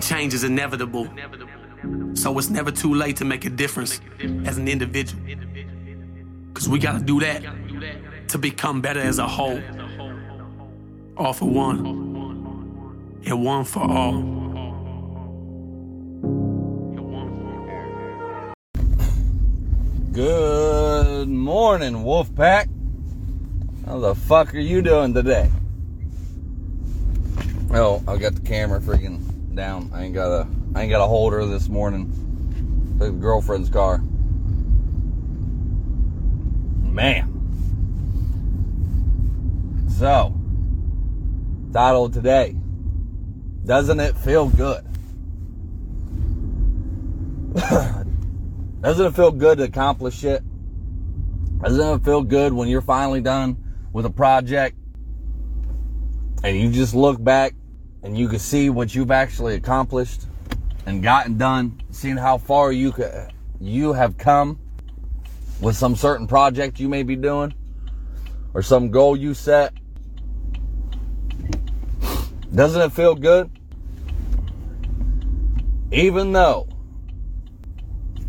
change is inevitable. So it's never too late to make a difference as an individual. Cause we gotta do that to become better as a whole. All for one, and one for all. Good morning, Wolfpack. How the fuck are you doing today? Oh, I got the camera freaking down. I ain't got a I ain't got a holder this morning. Took the girlfriend's car. Man. So, title today. Doesn't it feel good? Doesn't it feel good to accomplish it? Doesn't it feel good when you're finally done with a project and you just look back and you can see what you've actually accomplished and gotten done, seeing how far you could, you have come with some certain project you may be doing or some goal you set? Doesn't it feel good? Even though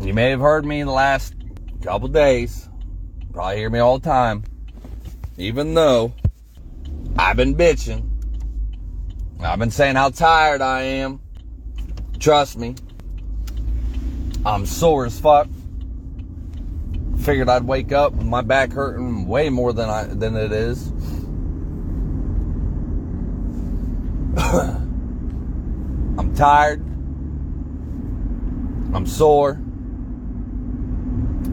you may have heard me in the last couple days, probably hear me all the time, even though I've been bitching, I've been saying how tired I am. Trust me, I'm sore as fuck. Figured I'd wake up with my back hurting way more than I than it is. I'm tired. I'm sore.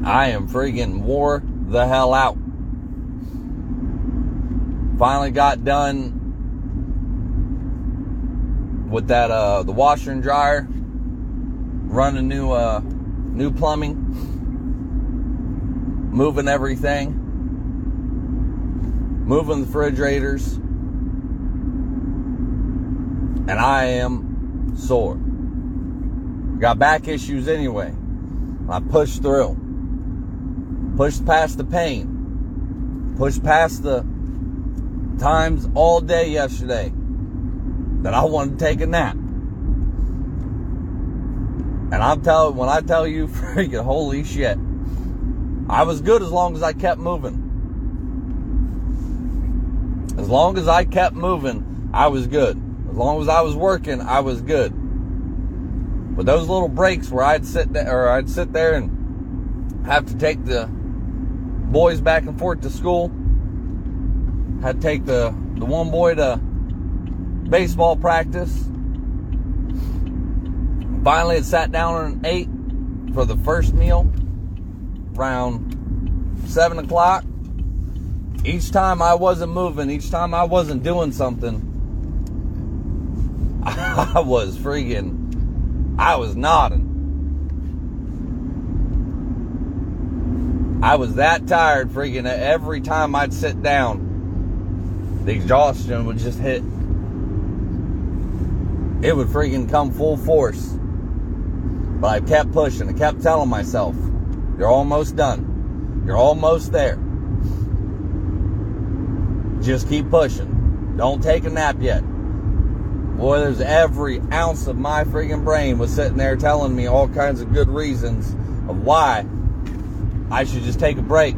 I am freaking wore the hell out. Finally got done with that uh the washer and dryer running new uh new plumbing moving everything moving the refrigerators and I am sore. Got back issues anyway. I pushed through. Pushed past the pain. Pushed past the times all day yesterday that I wanted to take a nap. And I'm telling, when I tell you, freaking holy shit, I was good as long as I kept moving. As long as I kept moving, I was good. As long as I was working, I was good. But those little breaks where I'd sit there, or I'd sit there and have to take the boys back and forth to school, to take the the one boy to baseball practice. Finally, it sat down and ate for the first meal around 7 o'clock. Each time I wasn't moving, each time I wasn't doing something, I was freaking, I was nodding. I was that tired freaking every time I'd sit down, the exhaustion would just hit it would freaking come full force. But I kept pushing. I kept telling myself, you're almost done. You're almost there. Just keep pushing. Don't take a nap yet. Boy, there's every ounce of my freaking brain was sitting there telling me all kinds of good reasons of why I should just take a break.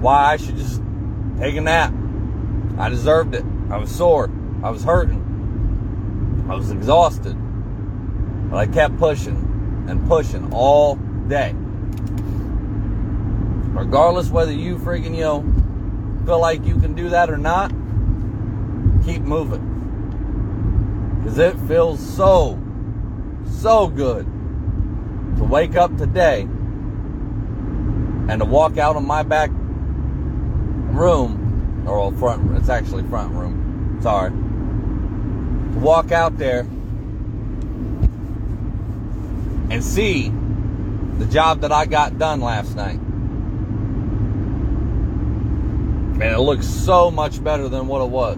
Why I should just take a nap. I deserved it. I was sore. I was hurting. I was exhausted. But I kept pushing and pushing all day. Regardless whether you freaking, you know, feel like you can do that or not, keep moving. Because it feels so, so good to wake up today and to walk out of my back room, or front, it's actually front room, sorry walk out there and see the job that I got done last night. And it looks so much better than what it was.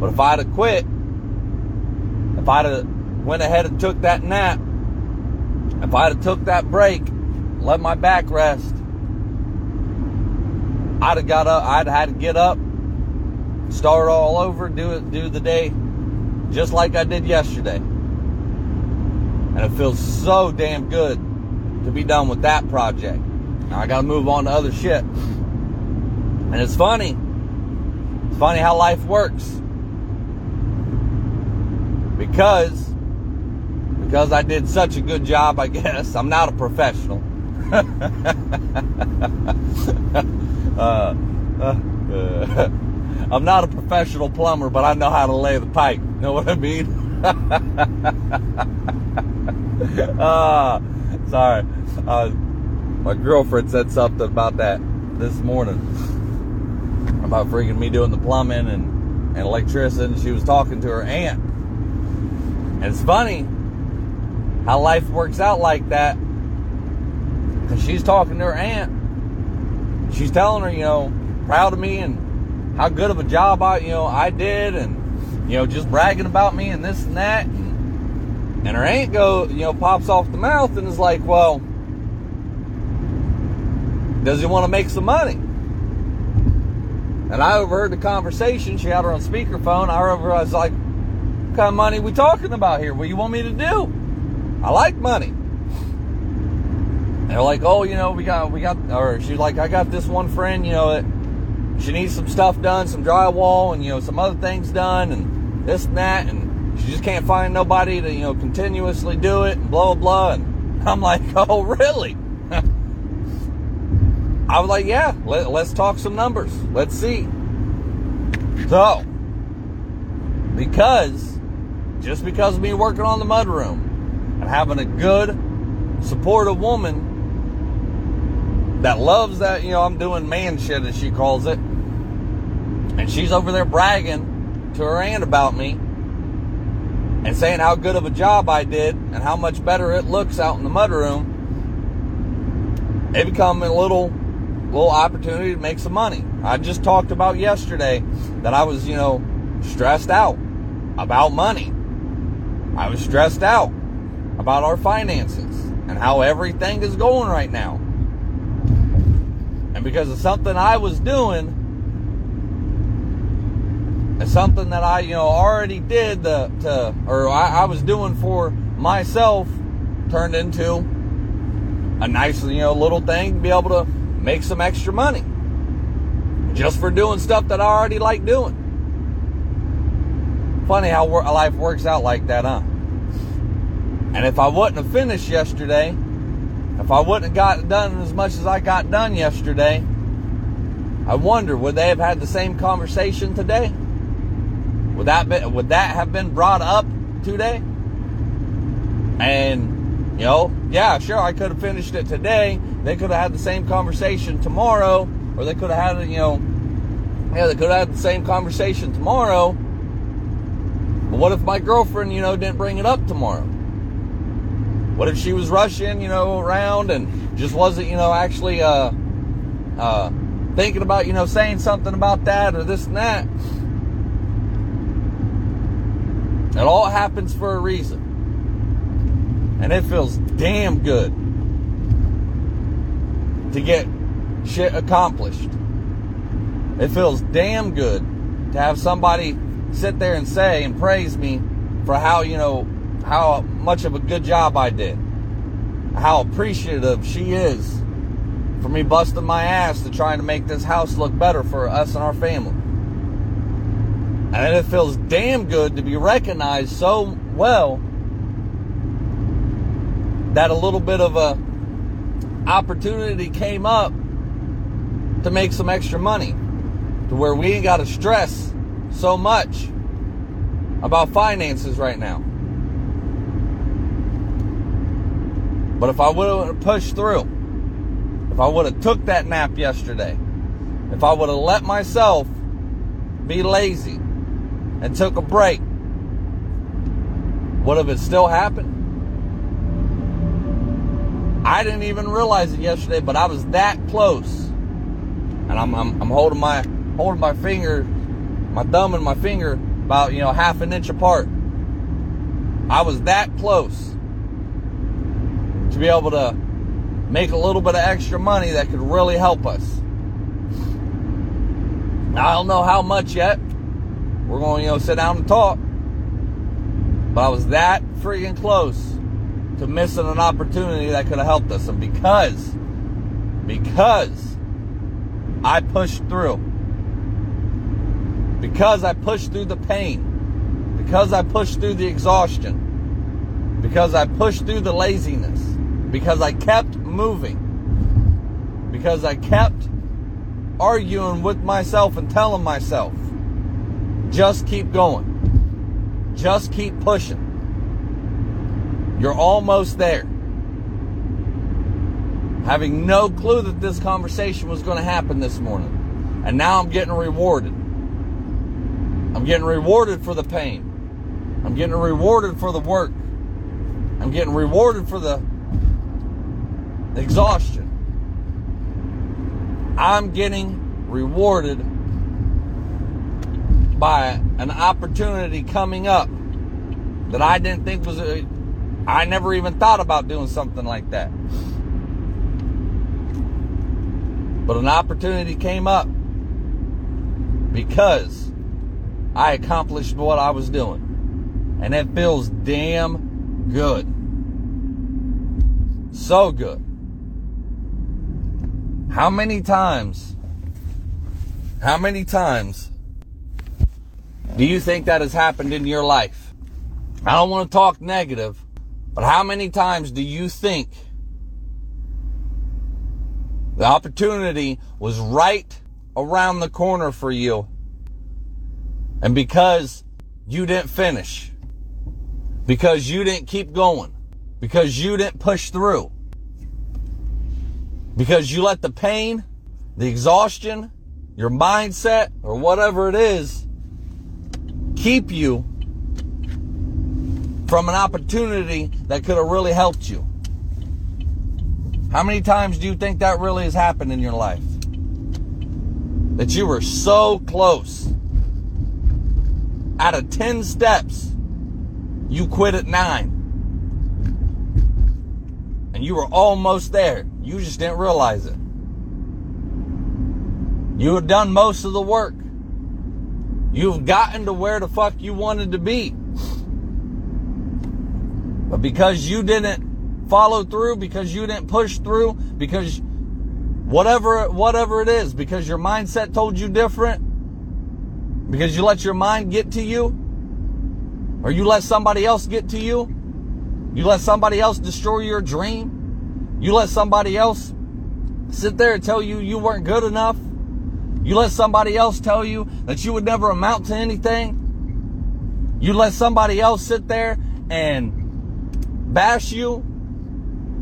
But if I'd have quit, if I'd have went ahead and took that nap, if I'd have took that break, let my back rest, I'd have got up, I'd have had to get up, start all over, do it, do the day just like I did yesterday. And it feels so damn good to be done with that project. Now I gotta move on to other shit. And it's funny. It's funny how life works. Because because I did such a good job, I guess. I'm not a professional. uh, uh, I'm not a professional plumber, but I know how to lay the pipe. Know what I mean? uh, sorry. Uh, my girlfriend said something about that this morning. About freaking me doing the plumbing and, and electricity. And she was talking to her aunt. And it's funny how life works out like that. Because she's talking to her aunt. She's telling her, you know, proud of me and how good of a job I, you know, I did and, you know, just bragging about me and this and that. And, and her aunt go, you know, pops off the mouth and is like, well, does he want to make some money? And I overheard the conversation. She had her on speakerphone. I overheard, I was like, what kind of money we talking about here? What you want me to do? I like money. They're like, oh, you know, we got, we got, or she's like, I got this one friend, you know, that she needs some stuff done, some drywall, and you know, some other things done, and this and that, and she just can't find nobody to, you know, continuously do it, and blah blah. And I'm like, oh, really? I was like, yeah, let, let's talk some numbers. Let's see. So, because, just because of me working on the mudroom and having a good, supportive woman that loves that, you know, I'm doing man shit as she calls it. And she's over there bragging to her aunt about me and saying how good of a job I did and how much better it looks out in the mudroom. It become a little little opportunity to make some money. I just talked about yesterday that I was, you know, stressed out about money. I was stressed out about our finances and how everything is going right now. And because of something I was doing, something that I, you know, already did the, to, or I, I was doing for myself, turned into a nice, you know, little thing to be able to make some extra money just for doing stuff that I already like doing. Funny how life works out like that, huh? And if I wouldn't have finished yesterday, if I wouldn't have got done as much as I got done yesterday, I wonder would they have had the same conversation today? Would that be, would that have been brought up today? And you know, yeah, sure, I could have finished it today. They could have had the same conversation tomorrow, or they could have had, you know, yeah, they could have had the same conversation tomorrow. But what if my girlfriend, you know, didn't bring it up tomorrow? What if she was rushing, you know, around and just wasn't, you know, actually uh, uh, thinking about, you know, saying something about that or this and that? It all happens for a reason. And it feels damn good to get shit accomplished. It feels damn good to have somebody sit there and say and praise me for how, you know, how much of a good job I did. How appreciative she is for me busting my ass to trying to make this house look better for us and our family. And it feels damn good to be recognized so well that a little bit of a opportunity came up to make some extra money to where we ain't got to stress so much about finances right now. But if I would have pushed through, if I would have took that nap yesterday, if I would have let myself be lazy and took a break, would have it still happened? I didn't even realize it yesterday, but I was that close. And I'm, I'm, I'm holding my holding my finger, my thumb and my finger about you know half an inch apart. I was that close to be able to make a little bit of extra money that could really help us. I don't know how much yet. We're going you know sit down and talk. But I was that freaking close to missing an opportunity that could have helped us. And because, because I pushed through, because I pushed through the pain, because I pushed through the exhaustion, because I pushed through the laziness, because I kept moving, because I kept arguing with myself and telling myself, just keep going, just keep pushing. You're almost there. Having no clue that this conversation was going to happen this morning. And now I'm getting rewarded. I'm getting rewarded for the pain. I'm getting rewarded for the work. I'm getting rewarded for the exhaustion. I'm getting rewarded by an opportunity coming up that I didn't think was a, I never even thought about doing something like that. But an opportunity came up because I accomplished what I was doing. And it feels damn good. So good. How many times, how many times do you think that has happened in your life? I don't want to talk negative, but how many times do you think the opportunity was right around the corner for you and because you didn't finish, because you didn't keep going, because you didn't push through, because you let the pain, the exhaustion, your mindset, or whatever it is, keep you from an opportunity that could have really helped you. How many times do you think that really has happened in your life? That you were so close out of 10 steps, you quit at nine. And you were almost there. You just didn't realize it. You had done most of the work. You've gotten to where the fuck you wanted to be. But because you didn't follow through, because you didn't push through, because whatever whatever it is, because your mindset told you different, because you let your mind get to you? Or you let somebody else get to you? You let somebody else destroy your dream? You let somebody else sit there and tell you you weren't good enough? You let somebody else tell you that you would never amount to anything? You let somebody else sit there and bash you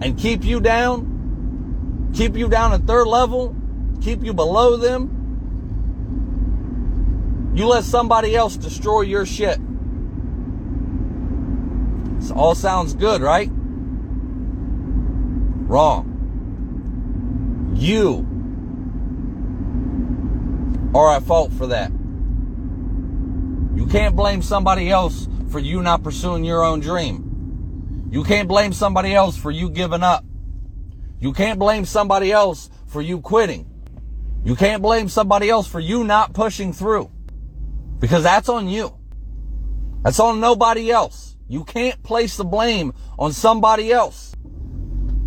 and keep you down? Keep you down at third level? Keep you below them? You let somebody else destroy your shit. This all sounds good, right? Wrong. You are at fault for that. You can't blame somebody else for you not pursuing your own dream. You can't blame somebody else for you giving up. You can't blame somebody else for you quitting. You can't blame somebody else for you not pushing through. Because that's on you. That's on nobody else. You can't place the blame on somebody else.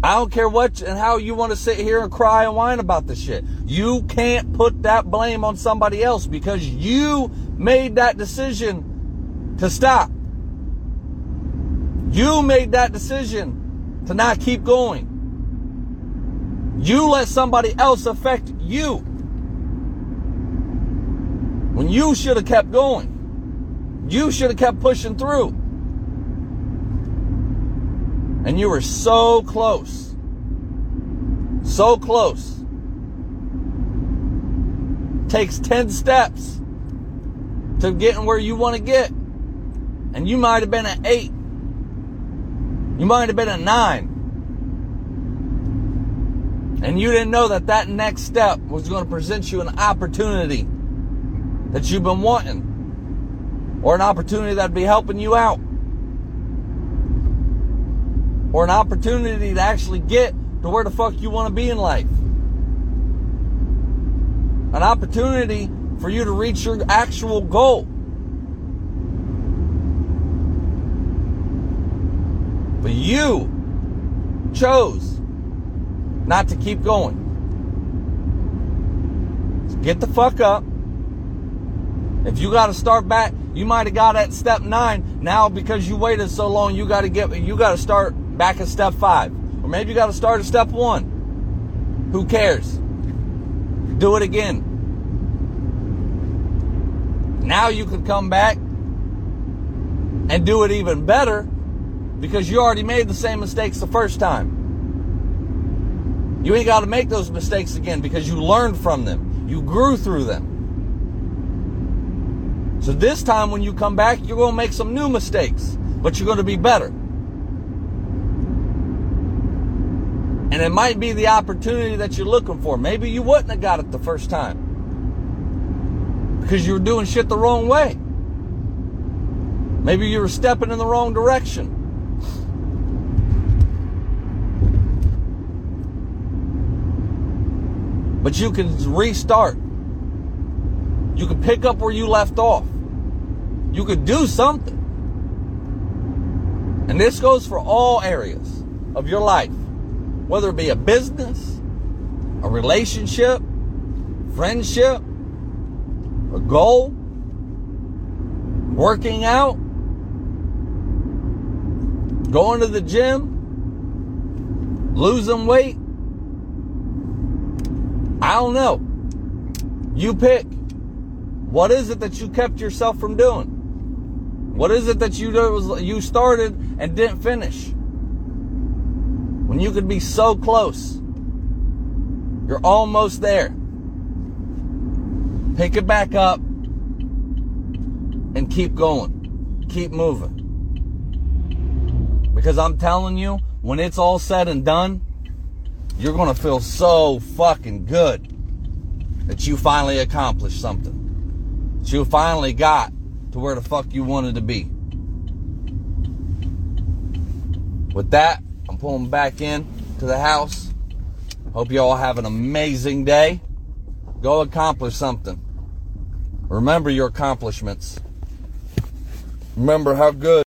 I don't care what and how you want to sit here and cry and whine about this shit. You can't put that blame on somebody else because you made that decision to stop. You made that decision to not keep going. You let somebody else affect you when you should have kept going. You should have kept pushing through. And you were so close. So close. Takes 10 steps to getting where you want to get. And you might have been an 8. You might have been a 9. And you didn't know that that next step was going to present you an opportunity that you've been wanting, or an opportunity that'd be helping you out, or an opportunity to actually get to where the fuck you want to be in life, an opportunity for you to reach your actual goal. But you chose not to keep going. So get the fuck up. If you got to start back, you might have got at step nine. Now, because you waited so long, you got to get, you got to start back at step five. Or maybe you got to start at step one. Who cares? Do it again. Now you can come back and do it even better because you already made the same mistakes the first time. You ain't got to make those mistakes again because you learned from them. You grew through them. So this time when you come back, you're going to make some new mistakes, but you're going to be better. And it might be the opportunity that you're looking for. Maybe you wouldn't have got it the first time because you were doing shit the wrong way. Maybe you were stepping in the wrong direction. But you can restart. You can pick up where you left off. You could do something. And this goes for all areas of your life, whether it be a business, a relationship, friendship, a goal, working out, going to the gym, losing weight. I don't know. You pick. What is it that you kept yourself from doing? What is it that you you started and didn't finish? When you could be so close. You're almost there. Pick it back up and keep going. Keep moving. Because I'm telling you, when it's all said and done, you're going to feel so fucking good that you finally accomplished something. That you finally got to where the fuck you wanted to be. With that, pulling back in to the house. Hope you all have an amazing day. Go accomplish something. Remember your accomplishments. Remember how good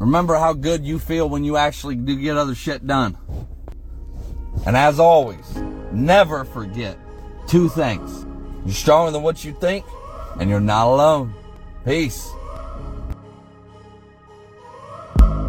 Remember how good you feel when you actually do get other shit done. And as always, never forget two things. You're stronger than what you think, and you're not alone. Peace.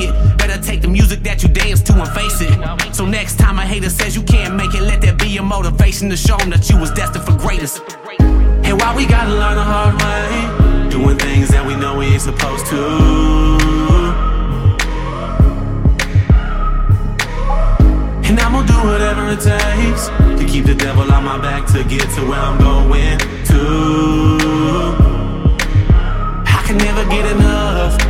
it. Better take the music that you dance to and face it. So next time a hater says you can't make it, let that be your motivation to show them that you was destined for greatness. And why we gotta learn the hard way, doing things that we know we ain't supposed to. And I'm gonna do whatever it takes to keep the devil on my back to get to where I'm going to. I can never get enough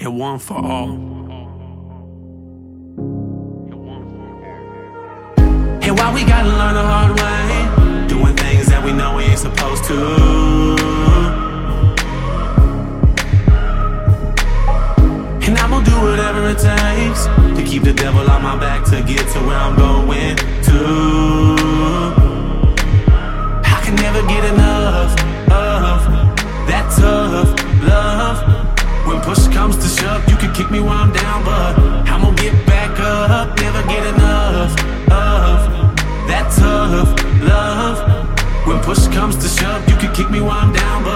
and one for all. And why we gotta learn the hard push comes to shove, you can kick me while I'm down,